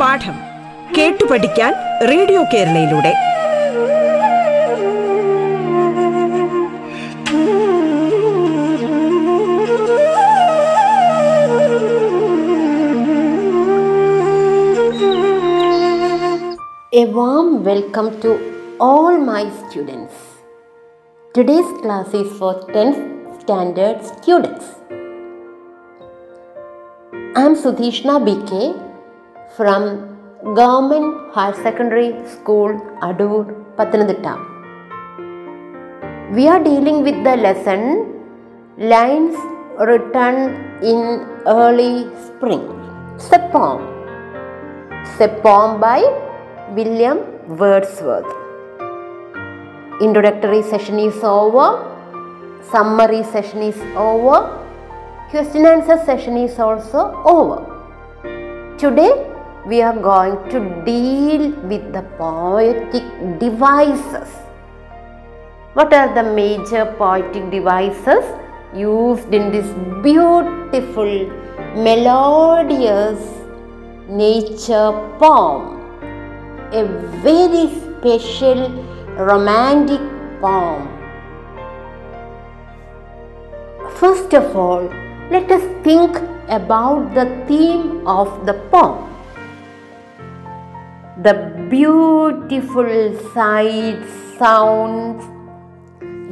പാഠം കേട്ടു പഠിക്കാൻ radio കേരളയിലൂടെ. A warm welcome to all my students Today's class is for 10th standard students. I am Sudhishna BK from Government Higher Secondary School, Adur, Pathanamthitta. We are dealing with the lesson Lines Written in Early Spring. It's a poem. It's a poem by William Wordsworth. Introductory session is over. Summary session is over. Question answer session is also over. Today we are going to deal with the poetic devices. What are the major poetic devices used in this beautiful, melodious nature poem? A very special romantic poem. First of all, let us think about the theme of the poem. The beautiful sights, sounds,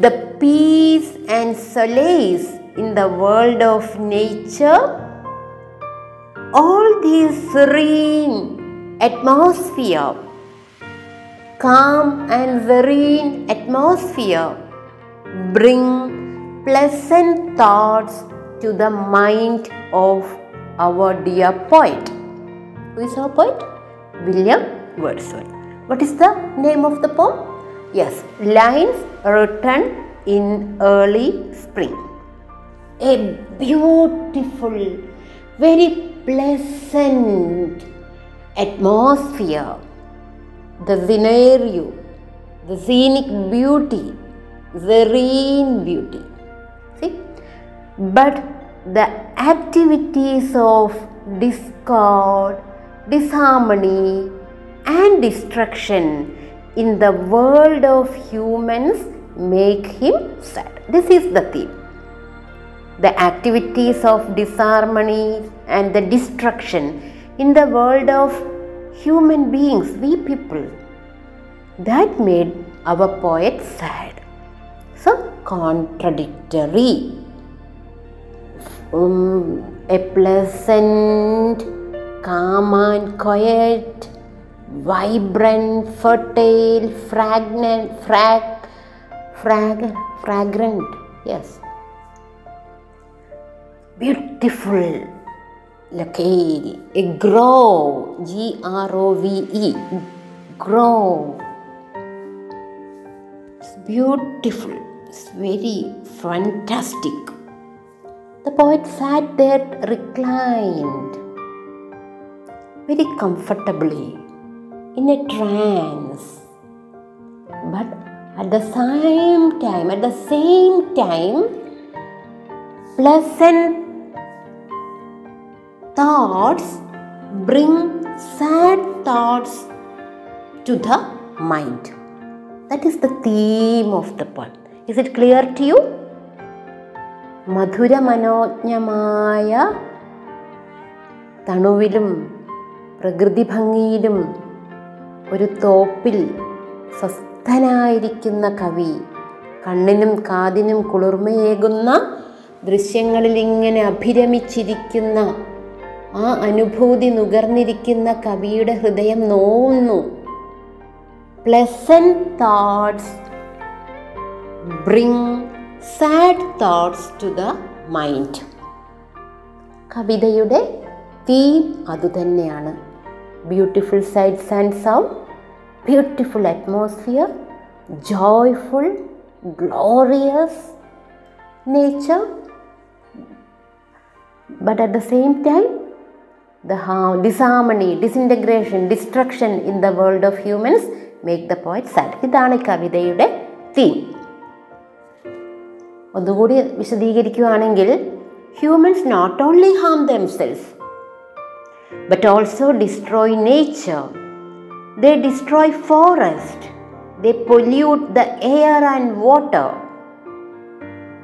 the peace and solace in the world of nature, all these serene atmosphere, calm and serene atmosphere bring pleasant thoughts to the mind of our dear poet. Who is our poet? William Wordsworth. What is the name of the poem? Yes, lines written in early spring. A beautiful, very pleasant atmosphere, the scenario, the scenic beauty, the serene beauty. See? But the activities of discord, disharmony, and destruction in the world of humans make him sad. This is the theme. The activities of disharmony and the destruction in the world of human beings, we people, that made our poet sad. So, contradictory. Um, a pleasant, calm and quiet, vibrant, fertile, fragrant, frag, frag, fragrant, yes. Beautiful, locale, a grove, G R O V E, grove. It's beautiful, it's very fantastic. The poet sat there reclined very comfortably in a trance. But at the same time, at the same time, pleasant thoughts bring sad thoughts to the mind. That is the theme of the poem. Is it clear to you? മധുരമനോജ്ഞമായ തണുവിലും പ്രകൃതി ഭംഗിയിലും ഒരു തോപ്പിൽ സ്വസ്ഥനായിരിക്കുന്ന കവി കണ്ണിനും കാതിനും കുളിർമയേകുന്ന ദൃശ്യങ്ങളിൽ ഇങ്ങനെ അഭിരമിച്ചിരിക്കുന്ന ആ അനുഭൂതി നുകർന്നിരിക്കുന്ന കവിയുടെ ഹൃദയം നോവുന്നു. Pleasant thoughts bring sad thoughts to the mind കവിതയുടെ തീം അതുതന്നെയാണ് beautiful sights and sound beautiful atmosphere joyful glorious nature but at the same time the ha- disharmony disintegration destruction in the world of humans. Make the poet sad ഇതാണ് ഈ കവിതയുടെ theme ഒന്നുകൂടി വിശദീകരിക്കുകയാണെങ്കിൽ humans not only harm themselves but also destroy nature they destroy forest they pollute the air and water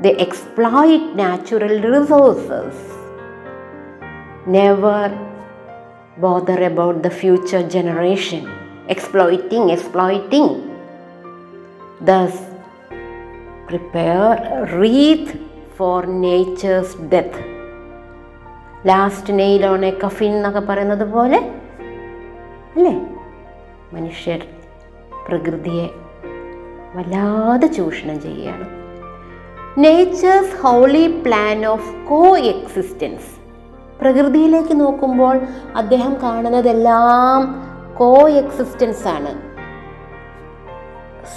they exploit natural resources never bother about the future generation exploiting exploiting thus prepare a wreath for nature's death last nail on a coffin എന്നൊക്കെ പറയുന്നത് പോലെ അല്ലേ മനുഷ്യർ പ്രകൃതിയെ വല്ലാതെ ചൂഷണം ചെയ്യുകയാണ് nature's holy plan of coexistence പ്രകൃതിയിലേക്ക് നോക്കുമ്പോൾ അദ്ദേഹം കാണുന്നതെല്ലാം കോ എക്സിസ്റ്റൻസ് ആണ്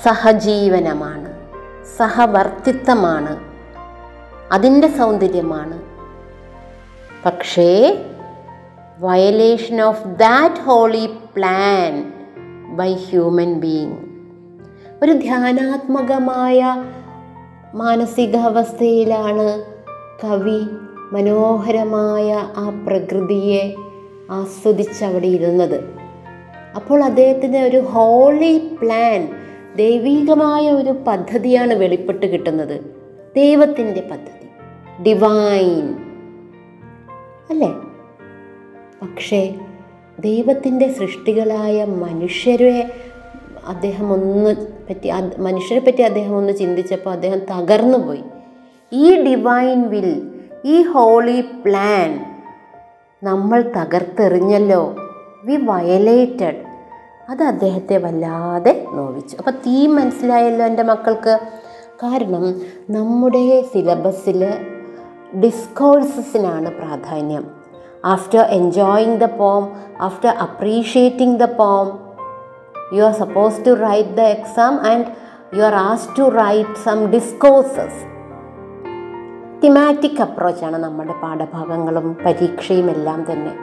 സഹജീവനമാണ് സഹവർത്തിത്വമാണ് അതിന്റെ സൗന്ദര്യമാണ്. പക്ഷേ violation of that holy plan by human being ഒരു ധ്യാനാത്മകമായ മാനസികാവസ്ഥയിലാണ് കവി മനോഹരമായ ആ പ്രകൃതിയെ ആസ്വദിച്ച് അവിടെ ഇരുന്നത്. അപ്പോൾ അദ്ദേഹത്തിന് ഒരു ഹോളി പ്ലാൻ ദൈവികമായ ഒരു പദ്ധതിയാണ് വെളിപ്പെട്ട് കിട്ടുന്നത്. ദൈവത്തിന്റെ പദ്ധതി. ഡിവൈൻ അല്ലേ? പക്ഷേ ദൈവത്തിന്റെ സൃഷ്ടികളായ മനുഷ്യരെ അദ്ദേഹം ഒന്ന് പറ്റി മനുഷ്യരെ പറ്റി അദ്ദേഹം ഒന്ന് ചിന്തിച്ചപ്പോൾ അദ്ദേഹം തകർന്നു പോയി ഈ ഡിവൈൻ വിൽ ഈ ഹോളി പ്ലാൻ നമ്മൾ തകർത്തെറിഞ്ഞല്ലോ. V violated. അത് അദ്ദേഹത്തെ വല്ലാതെ നോവിച്ചു. അപ്പോൾ തീം മനസ്സിലായല്ലോ എന്റെ മക്കൾക്ക്. കാരണം നമ്മുടെ സിലബസിൽ ഡിസ്കോഴ്സസിനാണ് പ്രാധാന്യം. After enjoying the poem after appreciating the poem you are suppose to write the exam and you are as to write some discourses. Thematic അപ്രോച്ചാണ് നമ്മുടെ പാഠഭാഗങ്ങളും പരീക്ഷയും എല്ലാം തന്നെ.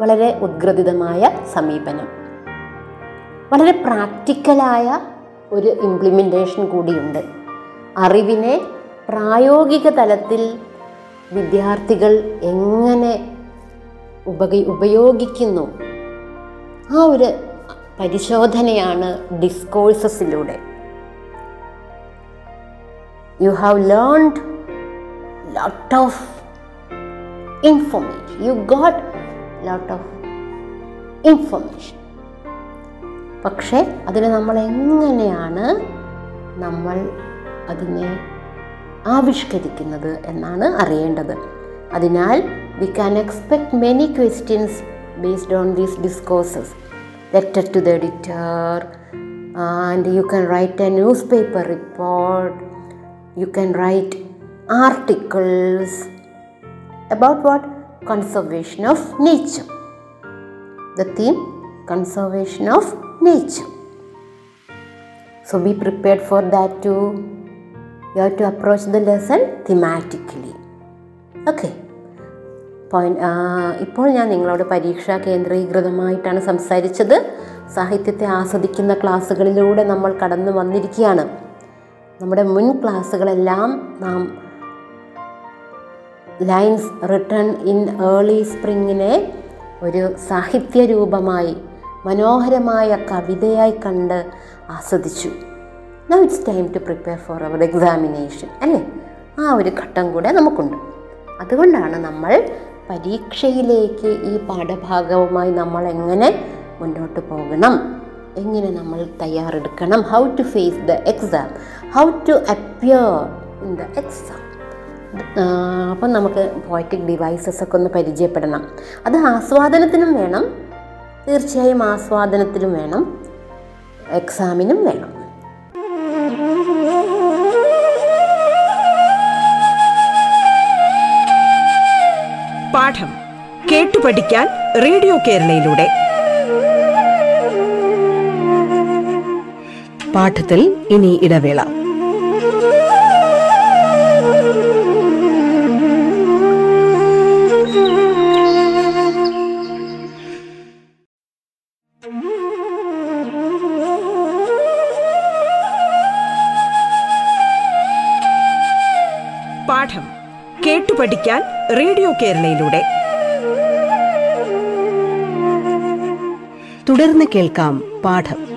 വളരെ ഉദ്ഗ്രഥിതമായ സമീപനം. വളരെ പ്രാക്ടിക്കലായ ഒരു ഇംപ്ലിമെന്റേഷൻ കൂടിയുണ്ട്. അറിവിനെ പ്രായോഗിക തലത്തിൽ വിദ്യാർത്ഥികൾ എങ്ങനെ ഉപക ഉപയോഗിക്കുന്നു? ആ ഒരു പരിശോധനയാണ് ഡിസ്കോഴ്സസിലൂടെ you have learned lot of information. You got lot of information. പക്ഷേ അതിനെ നമ്മൾ എങ്ങനെയാണ് നമ്മൾ അതിനെ ആവിഷ്കരിക്കുന്നത് എന്നാണ് അറിയേണ്ടത് അതിനാൽ we can expect many questions based on these discourses letter to the editor and you can write a newspaper report you can write articles about what? Conservation of nature. The theme conservation of nature. So be prepared for that too. You have to approach the lesson thematically. Okay. Point ഇപ്പോൾ ഞാൻ നിങ്ങളോട് പരീക്ഷാ കേന്ദ്രീകൃതമായിട്ടാണ് സംസാരിച്ചത് സാഹിത്യത്തെ ആസ്വദിക്കുന്ന ക്ലാസ്സുകളിലൂടെ നമ്മൾ കടന്നു വന്നിരിക്കുകയാണ് നമ്മുടെ മുൻ ക്ലാസ്സുകളെല്ലാം നാം ലൈൻസ് റിട്ടേൺ ഇൻ ഏർലി സ്പ്രിങ്ങിനെ ഒരു സാഹിത്യ രൂപമായി മനോഹരമായ കവിതയായി കണ്ട് ആസ്വദിച്ചു. Now it's time to prepare for our examination അല്ലേ? ആ ഒരു ഘട്ടം കൂടെ നമുക്കുണ്ട്. അതുകൊണ്ടാണ് നമ്മൾ പരീക്ഷയിലേക്ക് ഈ പാഠഭാഗവുമായി നമ്മൾ എങ്ങനെ മുന്നോട്ട് പോകണം? എങ്ങനെ നമ്മൾ തയ്യാറെടുക്കണം? How to face the exam how to appear in the exam അപ്പം നമുക്ക് പോയറ്റിക് ഡിവൈസസ് ഒക്കെ ഒന്ന് പരിചയപ്പെടണം. അത് ആസ്വാദനത്തിനും വേണം. തീർച്ചയായും ആസ്വാദനത്തിനും വേണം. എക്സാമിനും വേണം. പാഠം കേട്ടു പഠിക്കാൻ റേഡിയോ കേരളയിലൂടെ. പാഠത്തിൽ ഇനി ഇടവേള. പഠിക്കാൻ റേഡിയോ കേരളയിലൂടെ. തുടർന്ന് കേൾക്കാം പാഠം.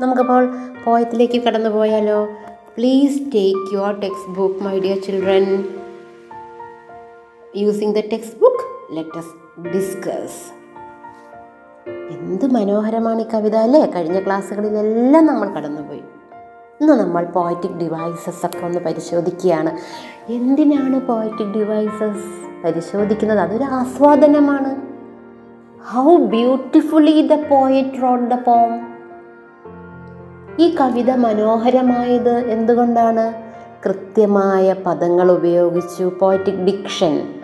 നമുക്കപ്പോൾ പോയത്തിലേക്ക് കടന്നു പോയാലോ? Please take your textbook my dear children using the textbook let's discuss എന്ത് മനോഹരമാണ് ഈ കവിത അല്ലേ? കഴിഞ്ഞ ക്ലാസ്സുകളിലെല്ലാം നമ്മൾ കടന്നുപോയി. ഇന്ന് നമ്മൾ പോയറ്റിക് ഡിവൈസസ് ഒക്കെ ഒന്ന് പരിശോധിക്കുകയാണ്. എന്തിനാണ് പോയറ്റിക് ഡിവൈസസ് പരിശോധിക്കുന്നത്? അതൊരു ആസ്വാദനമാണ്. How beautifully the poet wrote the poem ഈ കവിത മനോഹരമായത് എന്തുകൊണ്ടാണ്? കൃത്യമായ പദങ്ങൾ ഉപയോഗിച്ചു പോയറ്റിക് ഡിക്ഷൻ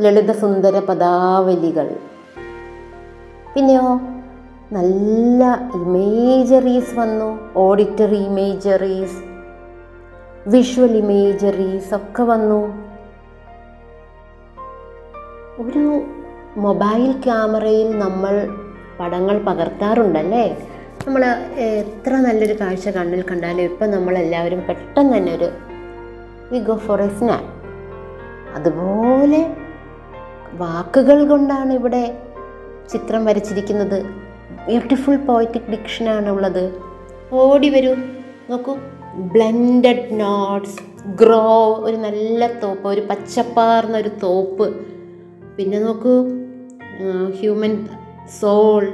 ലളിതസുന്ദര പദാവലികൾ. പിന്നെയോ? നല്ല ഇമേജറീസ് വന്നു. ഓഡിറ്ററി ഇമേജറീസ് വിഷ്വൽ ഇമേജറീസ് ഒക്കെ വന്നു. ഒരു മൊബൈൽ ക്യാമറയിൽ നമ്മൾ പടങ്ങൾ പകർത്താറുണ്ടല്ലേ? നമ്മൾ എത്ര നല്ലൊരു കാഴ്ച കണ്ണിൽ കണ്ടാലും ഇപ്പം നമ്മളെല്ലാവരും പെട്ടെന്ന് തന്നെ ഒരു we go for a snap അതുപോലെ വാക്കുകൾ കൊണ്ടാണ് ഇവിടെ ചിത്രം വരച്ചിരിക്കുന്നത്. ബ്യൂട്ടിഫുൾ പോയറ്റിക് ഡിക്ഷനാണ് ഉള്ളത് ഓടി വരൂ. നോക്കൂ. ബ്ലെൻഡഡ് നോട്ട്സ് ഗ്രോ ഒരു നല്ല തോപ്പ് ഒരു പച്ചപ്പാർന്ന ഒരു തോപ്പ്. പിന്നെ നോക്കൂ. ഹ്യൂമൻ സോൾ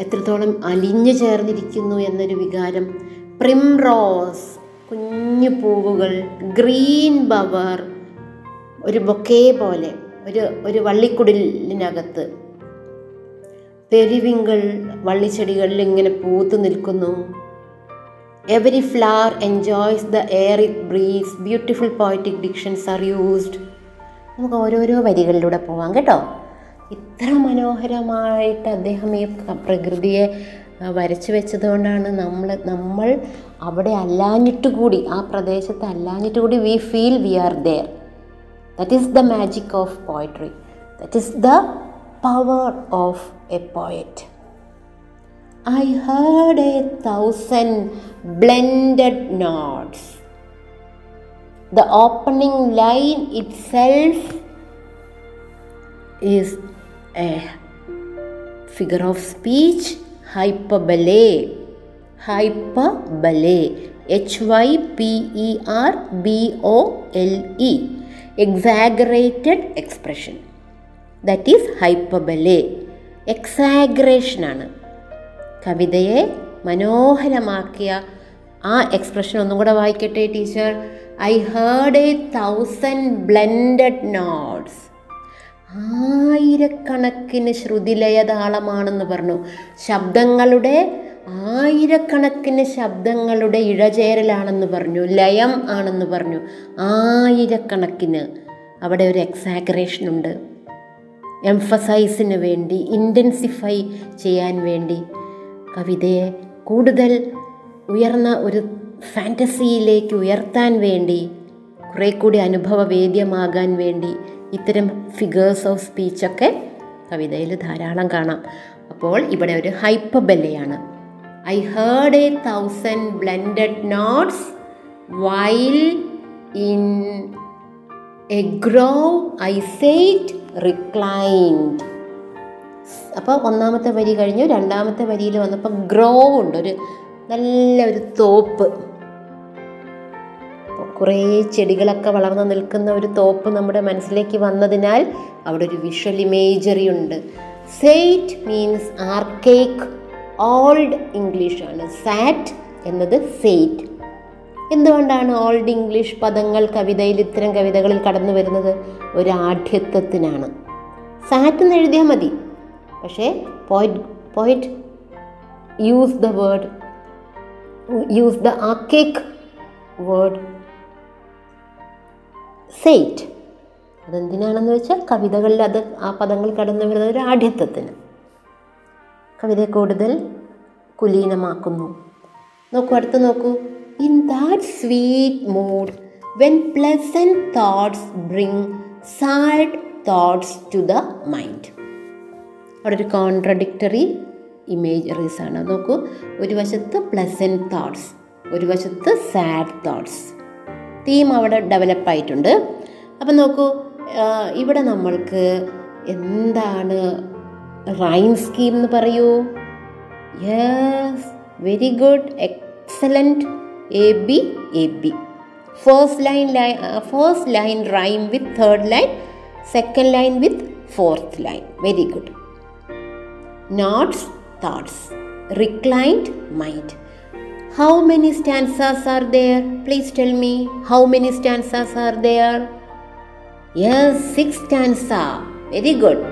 എത്രത്തോളം അലിഞ്ഞു ചേർന്നിരിക്കുന്നു എന്നൊരു വികാരം. പ്രിം റോസ് കുഞ്ഞു പൂവുകൾ. ഗ്രീൻ ബവർ ഒരു ബൊക്കേ പോലെ. ഒരു ഒരു വള്ളിക്കുടലിനകത്ത്. പെരിവിങ്കൾ വള്ളിച്ചെടികളിൽ ഇങ്ങനെ പൂത്തു നിൽക്കുന്നു. Every flower enjoys the air it breathes beautiful poetic dictions are used നമുക്ക് ഓരോരോ വരികളിലൂടെ പോവാം കേട്ടോ. ഇത്ര മനോഹരമായിട്ട് അദ്ദേഹം ഈ പ്രകൃതിയെ വരച്ചു വെച്ചതുകൊണ്ടാണ് നമ്മൾ നമ്മൾ അവിടെ അല്ലാഞ്ഞിട്ട് കൂടി ആ പ്രദേശത്ത് അല്ലാഞ്ഞിട്ട് കൂടി we feel we are there That is the magic of poetry. That is the power of a poet. I heard a thousand blended notes. The opening line itself is a figure of speech hyperbole. Hyperbole. H Y P E R B O L E exaggerated expression that is hyperbole എക്സാഗ്രേഷനാണ് കവിതയെ മനോഹരമാക്കിയ ആ expression ഒന്നും കൂടെ വായിക്കട്ടെ teacher I heard a thousand blended notes ആയിരക്കണക്കിന് ശ്രുതിലയ താളമാണെന്ന് പറഞ്ഞു. ശബ്ദങ്ങളുടെ ആയിരക്കണക്കിന് ശബ്ദങ്ങളുടെ ഇഴചേരലാണെന്ന് പറഞ്ഞു ലയം ആണെന്ന് പറഞ്ഞു. ആയിരക്കണക്കിന്. അവിടെ ഒരു എക്സാഗ്രേഷൻ ഉണ്ട്. എംഫസൈസിന് വേണ്ടി ഇന്റൻസിഫൈ ചെയ്യാൻ വേണ്ടി. കവിതയെ കൂടുതൽ ഉയർന്ന ഒരു ഫാന്റസിയിലേക്ക് ഉയർത്താൻ വേണ്ടി കുറേ കൂടി അനുഭവവേദ്യമാകാൻ വേണ്ടി ഇത്തരം ഫിഗേഴ്സ് ഓഫ് സ്പീച്ചൊക്കെ കവിതയിൽ ധാരാളം കാണാം. അപ്പോൾ ഇവിടെ ഒരു ഹൈപ്പബല്ലയാണ് I heard a thousand blended notes while in a grove I sat reclined അപ്പോൾ ഒന്നാമത്തെ വരി കഴിഞ്ഞു. രണ്ടാമത്തെ വരിയിൽ വന്നപ്പോൾ ഗ്രോ ഉണ്ട്. ഒരു നല്ല ഒരു തോപ്പ്. കുറേ ചെടികളൊക്കെ വളർന്നു നിൽക്കുന്ന ഒരു തോപ്പ് നമ്മുടെ മനസ്സിലേക്ക് വന്നതിനാൽ അവിടെ ഒരു വിഷ്വൽ ഇമേജറി ഉണ്ട്. സെയ്റ്റ് മീൻസ് ആർക്കേക്ക് ഓൾഡ് ഇംഗ്ലീഷാണ്. സാറ്റ് എന്നത് സെയ്റ്റ്. എന്തുകൊണ്ടാണ് ഓൾഡ് ഇംഗ്ലീഷ് പദങ്ങൾ കവിതയിൽ ഇത്തരം കവിതകളിൽ കടന്നു വരുന്നത്? ഒരു ആഢ്യത്വത്തിനാണ്. സാറ്റ് എന്ന് എഴുതിയാൽ മതി. പക്ഷേ poet poet use the word use the ആക്കേക്ക് word said അതെന്തിനാണെന്ന് വെച്ചാൽ കവിതകളിൽ അത് ആ പദങ്ങൾ കടന്നു വരുന്നത് ഒരു കവിതയെ കൂടുതൽ കുലീനമാക്കുന്നു. നോക്കൂ അടുത്ത് നോക്കൂ. In that sweet mood when pleasant thoughts bring sad thoughts to the mind അവിടെ ഒരു കോൺട്രഡിക്ടറി ഇമേജറീസ് ആണ്. നോക്കൂ. ഒരു വശത്ത് പ്ലസന്റ് തോട്ട്സ് ഒരു വശത്ത് സാഡ് തോട്ട്സ് തീം അവിടെ ഡെവലപ്പായിട്ടുണ്ട് അപ്പം നോക്കൂ ഇവിടെ നമ്മൾക്ക് എന്താണ് റൈം സ്കീം എന്ന് പറയൂ yes very good excellent A B A B first line line first line rhyme with third line second line with fourth line very good notes thoughts reclined mind how many stanzas are there please tell me how many stanzas are there yes six stanza very good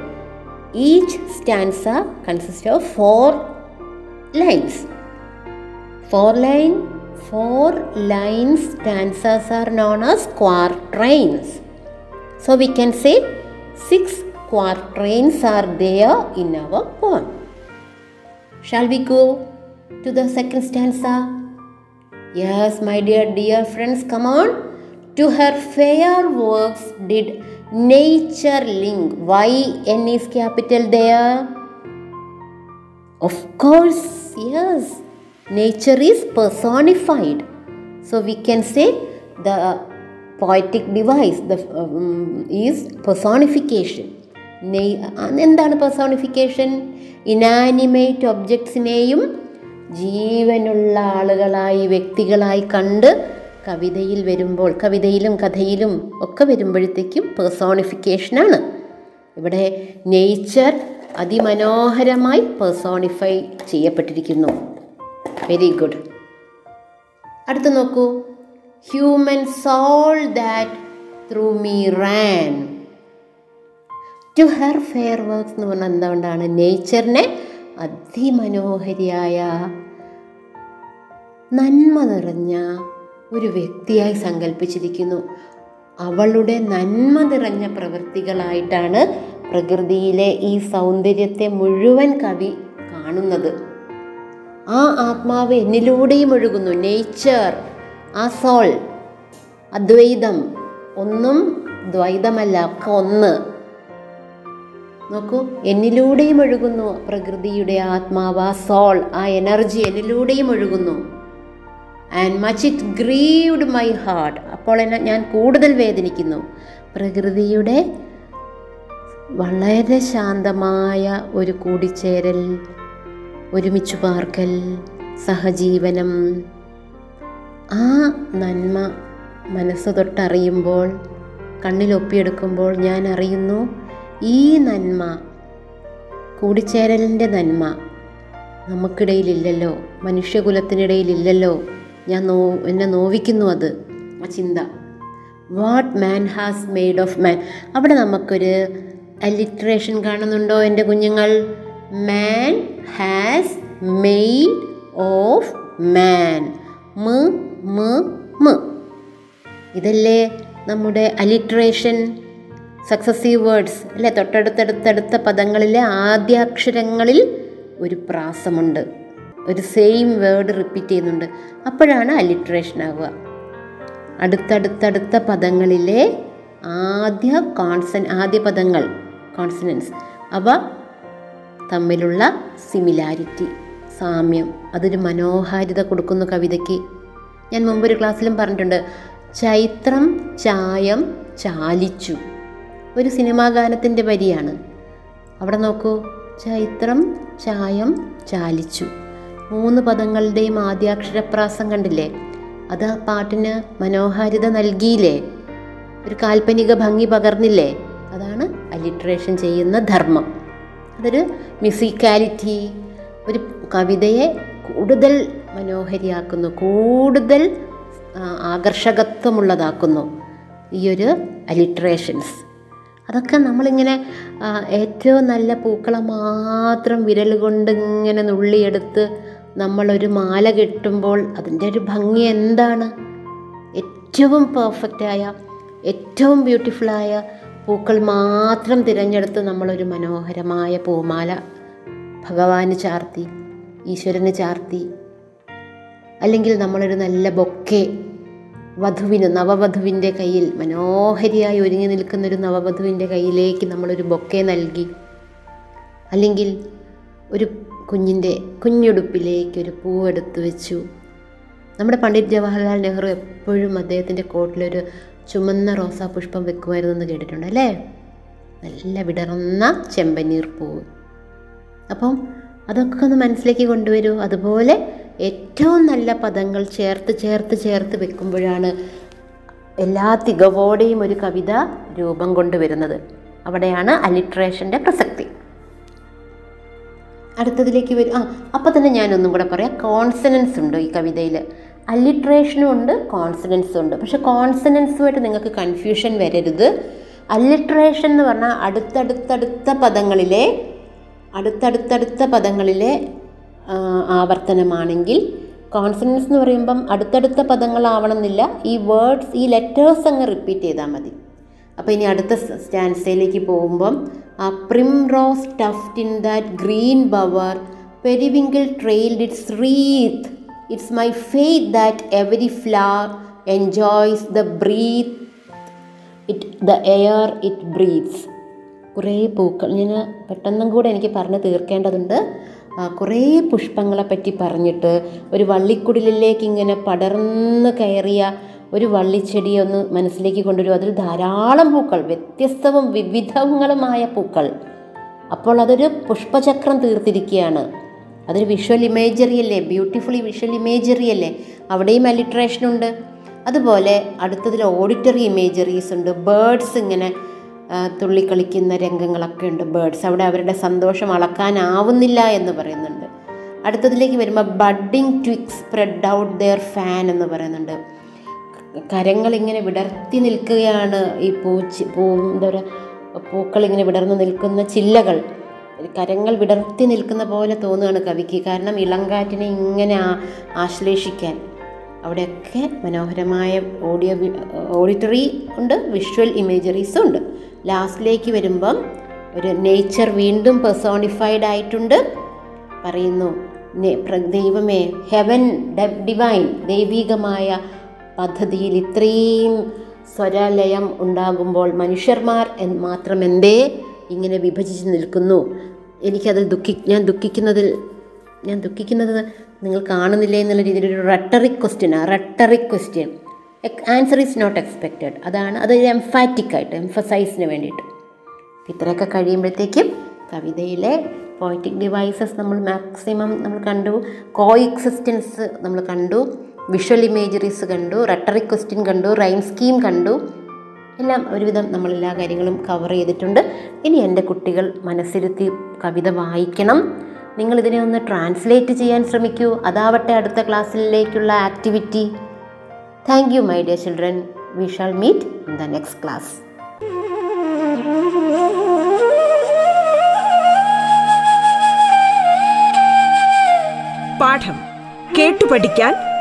Each stanza consists of four lines. Four line, four line stanzas are known as quatrains. So we can say six quatrains are there in our poem. Shall we go to the second stanza? Yes, my dear, dear friends, come on. To her fair works did nature link. Why N is capital there? Of course, yes. Nature is personified. So we can say the poetic device the, um, is personification. എന്താണ് personification inanimate ഒബ്ജക്ട്സിനെയും ജീവനുള്ള ആളുകളായി വ്യക്തികളായി കണ്ട് കവിതയിൽ വരുമ്പോൾ കവിതയിലും കഥയിലും ഒക്കെ വരുമ്പോഴത്തേക്കും പേഴ്സോണിഫിക്കേഷനാണ് ഇവിടെ നേച്ചർ അതിമനോഹരമായി പേഴ്സോണിഫൈ ചെയ്യപ്പെട്ടിരിക്കുന്നു. വെരി ഗുഡ് അടുത്ത് നോക്കൂ. Human soul that through me ran to her fair works എന്ന് പറഞ്ഞാൽ എന്തുകൊണ്ടാണ്? നേച്ചറിനെ അതിമനോഹരിയായ നന്മ നിറഞ്ഞ ഒരു വ്യക്തിയായി സങ്കല്പിച്ചിരിക്കുന്നു അവളുടെ നന്മ നിറഞ്ഞ പ്രവൃത്തികളായിട്ടാണ് പ്രകൃതിയിലെ ഈ സൗന്ദര്യത്തെ മുഴുവൻ കവി കാണുന്നത്. ആ ആത്മാവ് എന്നിലൂടെയും ഒഴുകുന്നു. നേച്ചർ ആ സോൾ അദ്വൈതം ഒന്നും ദ്വൈതമല്ല ഒക്കെ ഒന്ന് നോക്കൂ എന്നിലൂടെയും ഒഴുകുന്നു പ്രകൃതിയുടെ ആത്മാവ് ആ സോൾ ആ എനർജി എന്നിലൂടെയും ഒഴുകുന്നു. And much it grieved my heart അപ്പോൾ എന്നെ ഞാൻ കൂടുതൽ വേദനിക്കുന്നു. പ്രകൃതിയുടെ വളരെ ശാന്തമായ ഒരു കൂടിച്ചേരൽ ഒരുമിച്ചു പാർക്കൽ സഹജീവനം. ആ നന്മ മനസ്സ് തൊട്ടറിയുമ്പോൾ കണ്ണിലൊപ്പിയെടുക്കുമ്പോൾ ഞാൻ അറിയുന്നു ഈ നന്മ കൂടിച്ചേരലിന്റെ നന്മ നമുക്കിടയിലില്ലല്ലോ മനുഷ്യകുലത്തിനിടയിലില്ലല്ലോ. ഞാൻ നോ എന്നെ നോവിക്കുന്നു അത് ആ ചിന്ത. What man has made of man അവിടെ നമുക്കൊരു അലിറ്ററേഷൻ കാണുന്നുണ്ടോ എന്റെ കുഞ്ഞുങ്ങൾ? Man has made of man മ മ മ. ഇതല്ലേ നമ്മുടെ അലിറ്ററേഷൻ സക്സസീവ് വേർഡ്സ് അല്ലേ? തൊട്ടടുത്തടുത്തടുത്ത പദങ്ങളിലെ ആദ്യാക്ഷരങ്ങളിൽ ഒരു പ്രാസമുണ്ട്. ഒരു സെയിം വേർഡ് റിപ്പീറ്റ് ചെയ്യുന്നുണ്ട്. അപ്പോഴാണ് അലിട്രേഷൻ ആവുക. അടുത്തടുത്തടുത്ത പദങ്ങളിലെ ആദ്യ കോൺസൺ ആദ്യ പദങ്ങൾ കോൺസണൻസ് അവ തമ്മിലുള്ള സിമിലാരിറ്റി സാമ്യം. അതൊരു മനോഹാരിത കൊടുക്കുന്നു കവിതയ്ക്ക്. ഞാൻ മുമ്പൊരു ക്ലാസ്സിലും പറഞ്ഞിട്ടുണ്ട് ചൈത്രം ചായം ചാലിച്ചു. ഒരു സിനിമാ ഗാനത്തിന്റെ വരിയാണ്. അവിടെ നോക്കൂ ചൈത്രം ചായം ചാലിച്ചു. മൂന്ന് പദങ്ങളുടെയും ആദ്യാക്ഷരപ്രാസം കണ്ടില്ലേ? അത് ആ പാട്ടിന് മനോഹാരിത നൽകിയില്ലേ? ഒരു കാൽപ്പനിക ഭംഗി പകർന്നില്ലേ? അതാണ് അലിട്രേഷൻ ചെയ്യുന്ന ധർമ്മം. അതൊരു മ്യൂസിക്കാലിറ്റി ഒരു കവിതയെ കൂടുതൽ മനോഹരിയാക്കുന്നു കൂടുതൽ ആകർഷകത്വമുള്ളതാക്കുന്നു ഈ ഒരു അലിട്രേഷൻസ് അതൊക്കെ നമ്മളിങ്ങനെ ഏറ്റവും നല്ല പൂക്കളെ മാത്രം വിരൽ കൊണ്ട് ഇങ്ങനെ നുള്ളിയെടുത്ത് നമ്മളൊരു മാല കെട്ടുമ്പോൾ അതിന്റെ ഒരു ഭംഗി എന്താണ്? ഏറ്റവും പെർഫെക്റ്റായ ഏറ്റവും ബ്യൂട്ടിഫുള്ളായ പൂക്കൾ മാത്രം തിരഞ്ഞെടുത്ത് നമ്മളൊരു മനോഹരമായ പൂമാല ഭഗവാന് ചാർത്തി ഈശ്വരന് ചാർത്തി അല്ലെങ്കിൽ നമ്മളൊരു നല്ല ബൊക്കെ വധുവിന് നവവധുവിന്റെ കയ്യിൽ മനോഹരിയായി ഒരുങ്ങി നിൽക്കുന്നൊരു നവവധുവിന്റെ കയ്യിലേക്ക് നമ്മളൊരു ബൊക്കെ നൽകി അല്ലെങ്കിൽ ഒരു കുഞ്ഞിന്റെ കുഞ്ഞുടുപ്പിലേക്കൊരു പൂവെടുത്ത് വെച്ചു. നമ്മുടെ പണ്ഡിറ്റ് ജവഹർലാൽ നെഹ്റു എപ്പോഴും അദ്ദേഹത്തിന്റെ കോട്ടിലൊരു ചുമന്ന റോസാ പുഷ്പം വെക്കുമായിരുന്നെന്ന് കേട്ടിട്ടുണ്ട് അല്ലേ? നല്ല വിടർന്ന ചെമ്പനീർ പൂവ്. അപ്പം അതൊക്കെ ഒന്ന് മനസ്സിലേക്ക് കൊണ്ടുവരൂ. അതുപോലെ ഏറ്റവും നല്ല പദങ്ങൾ ചേർത്ത് ചേർത്ത് ചേർത്ത് വെക്കുമ്പോഴാണ് എല്ലാ തികവോടെയും ഒരു കവിത രൂപം കൊണ്ടുവരുന്നത്. അവിടെയാണ് അലിട്രേഷന്റെ പ്രസക്തി. അടുത്തതിലേക്ക് വരും. ആ അപ്പം തന്നെ ഞാനൊന്നും കൂടെ പറയാം. കോൺസണൻസ് ഉണ്ട് ഈ കവിതയിൽ അല്ലിട്രേഷനും ഉണ്ട് കോൺസനൻസും ഉണ്ട്. പക്ഷേ കോൺസണൻസുമായിട്ട് നിങ്ങൾക്ക് കൺഫ്യൂഷൻ വരരുത്. അല്ലിട്രേഷൻ എന്ന് പറഞ്ഞാൽ അടുത്തടുത്തടുത്ത പദങ്ങളിലെ അടുത്തടുത്തടുത്ത പദങ്ങളിലെ ആവർത്തനമാണെങ്കിൽ കോൺസണൻസ് എന്ന് പറയുമ്പം അടുത്തടുത്ത പദങ്ങളാവണമെന്നില്ല. ഈ വേർഡ്സ് ഈ ലെറ്റേഴ്സ് അങ്ങ് റിപ്പീറ്റ് ചെയ്താൽ മതി. അപ്പോൾ ഇനി അടുത്ത സ്റ്റാൻസയിലേക്ക് പോകുമ്പം primrose tuft in that green bower periwinkle trailed its wreath it's my faith that every flower enjoys the breath it the air it breathes കുറേ പൂക്കൾ ഞാൻ പെട്ടെന്നും കൂടെ എനിക്ക് പറഞ്ഞ് തീർക്കേണ്ടതുണ്ട്. കുറേ പുഷ്പങ്ങളെപ്പറ്റി പറഞ്ഞിട്ട് ഒരു വള്ളിക്കുടിലേക്ക് ഇങ്ങനെ പടർന്ന് കയറിയ ഒരു വള്ളിച്ചെടിയെ ഒന്ന് മനസ്സിലേക്ക് കൊണ്ടുവരും അതിൽ ധാരാളം പൂക്കൾ വ്യത്യസ്തവും വിവിധങ്ങളുമായ പൂക്കൾ. അപ്പോൾ അതൊരു പുഷ്പചക്രം തീർത്തിരിക്കുകയാണ്. അതൊരു വിഷ്വൽ ഇമേജറി അല്ലേ? ബ്യൂട്ടിഫുള്ളി വിഷ്വൽ ഇമേജറി അല്ലേ? അവിടെയും അലിട്രേഷൻ ഉണ്ട്. അതുപോലെ അടുത്തതിൽ ഓഡിറ്ററി ഇമേജറീസ് ഉണ്ട്. ബേർഡ്സ് ഇങ്ങനെ തുള്ളിക്കളിക്കുന്ന രംഗങ്ങളൊക്കെ ഉണ്ട്. ബേർഡ്സ് അവിടെ അവരുടെ സന്തോഷം അളക്കാനാവുന്നില്ല എന്ന് പറയുന്നുണ്ട്. അടുത്തതിലേക്ക് വരുമ്പോൾ budding twigs spread out their fan എന്ന് പറയുന്നുണ്ട്. കരങ്ങൾ ഇങ്ങനെ വിടർത്തി നിൽക്കുകയാണ് ഈ പൂച്ചി പൂ എന്താ പറയുക പൂക്കൾ ഇങ്ങനെ വിടർന്നു നിൽക്കുന്ന ചില്ലകൾ. കരങ്ങൾ വിടർത്തി നിൽക്കുന്ന പോലെ തോന്നുകയാണ് കവിക്ക്. കാരണം ഇളങ്കാറ്റിനെ ഇങ്ങനെ ആശ്ലേഷിക്കാൻ. അവിടെയൊക്കെ മനോഹരമായ ഓഡിയോ ഓഡിറ്ററി ഉണ്ട് വിഷ്വൽ ഇമേജറീസും ഉണ്ട്. ലാസ്റ്റിലേക്ക് വരുമ്പം ഒരു നേച്ചർ വീണ്ടും പെർസോണിഫൈഡ് ആയിട്ടുണ്ട്. പറയുന്നു ദൈവമേ ഹെവൻ ഡിവൈൻ ദൈവികമായ പദ്ധതിയിൽ ഇത്രയും സ്വരലയം ഉണ്ടാകുമ്പോൾ മനുഷ്യന്മാർ എന്ന് മാത്രം എന്തേ ഇങ്ങനെ വിഭജിച്ച് നിൽക്കുന്നു? എനിക്കത് ദുഃഖി ഞാൻ ദുഃഖിക്കുന്നതിൽ ഞാൻ ദുഃഖിക്കുന്നത് നിങ്ങൾ കാണുന്നില്ലേ എന്നുള്ള രീതിയിൽ ഒരു റട്ടറിക് ക്വസ്റ്റ്യനാണ് rhetoric question answer is not expected അതാണ് അതൊരു എംഫാറ്റിക് ആയിട്ട് എംഫസൈസിന് വേണ്ടിയിട്ട്. ഇത്രയൊക്കെ കഴിയുമ്പോഴത്തേക്കും കവിതയിലെ പോയിറ്റിക് ഡിവൈസസ് നമ്മൾ മാക്സിമം നമ്മൾ കണ്ടു. കോ എക്സിസ്റ്റൻസ് നമ്മൾ കണ്ടു. വിഷ്വൽ ഇമേജറീസ് കണ്ടു റട്ടറിക് ക്വസ്റ്റ്യൻ കണ്ടു റൈം സ്കീം കണ്ടു. എല്ലാം ഒരുവിധം നമ്മൾ എല്ലാ കാര്യങ്ങളും കവർ ചെയ്തിട്ടുണ്ട്. ഇനി എന്റെ കുട്ടികൾ മനസ്സിരുത്തി കവിത വായിക്കണം. നിങ്ങളിതിനെ ഒന്ന് ട്രാൻസ്ലേറ്റ് ചെയ്യാൻ ശ്രമിക്കൂ. അതാവട്ടെ അടുത്ത ക്ലാസ്സിലേക്കുള്ള activity thank you my dear children we shall meet in the next class പാഠം കേട്ടു പഠിക്കാൻ